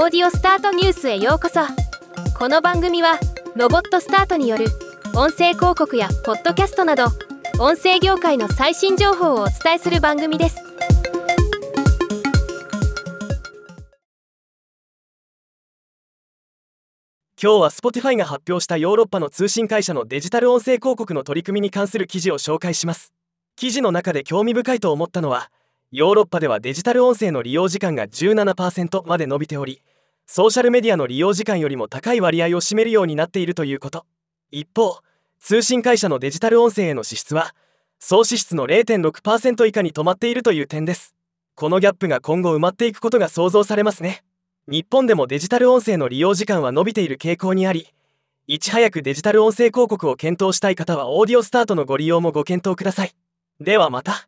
オーディオスタートニュースへようこそ。この番組はロボットスタートによる音声広告やポッドキャストなど音声業界の最新情報をお伝えする番組です。今日は Spotify が発表したヨーロッパの通信会社のデジタル音声広告の取り組みに関する記事を紹介します。記事の中で興味深いと思ったのはヨーロッパではデジタル音声の利用時間が17%まで伸びておりソーシャルメディアの利用時間よりも高い割合を占めるようになっているということ。一方通信会社のデジタル音声への支出は総支出の0.6%以下に止まっているという点です。このギャップが今後埋まっていくことが想像されますね。日本でもデジタル音声の利用時間は伸びている傾向にありいち早くデジタル音声広告を検討したい方はオーディオスタートのご利用もご検討ください。ではまた。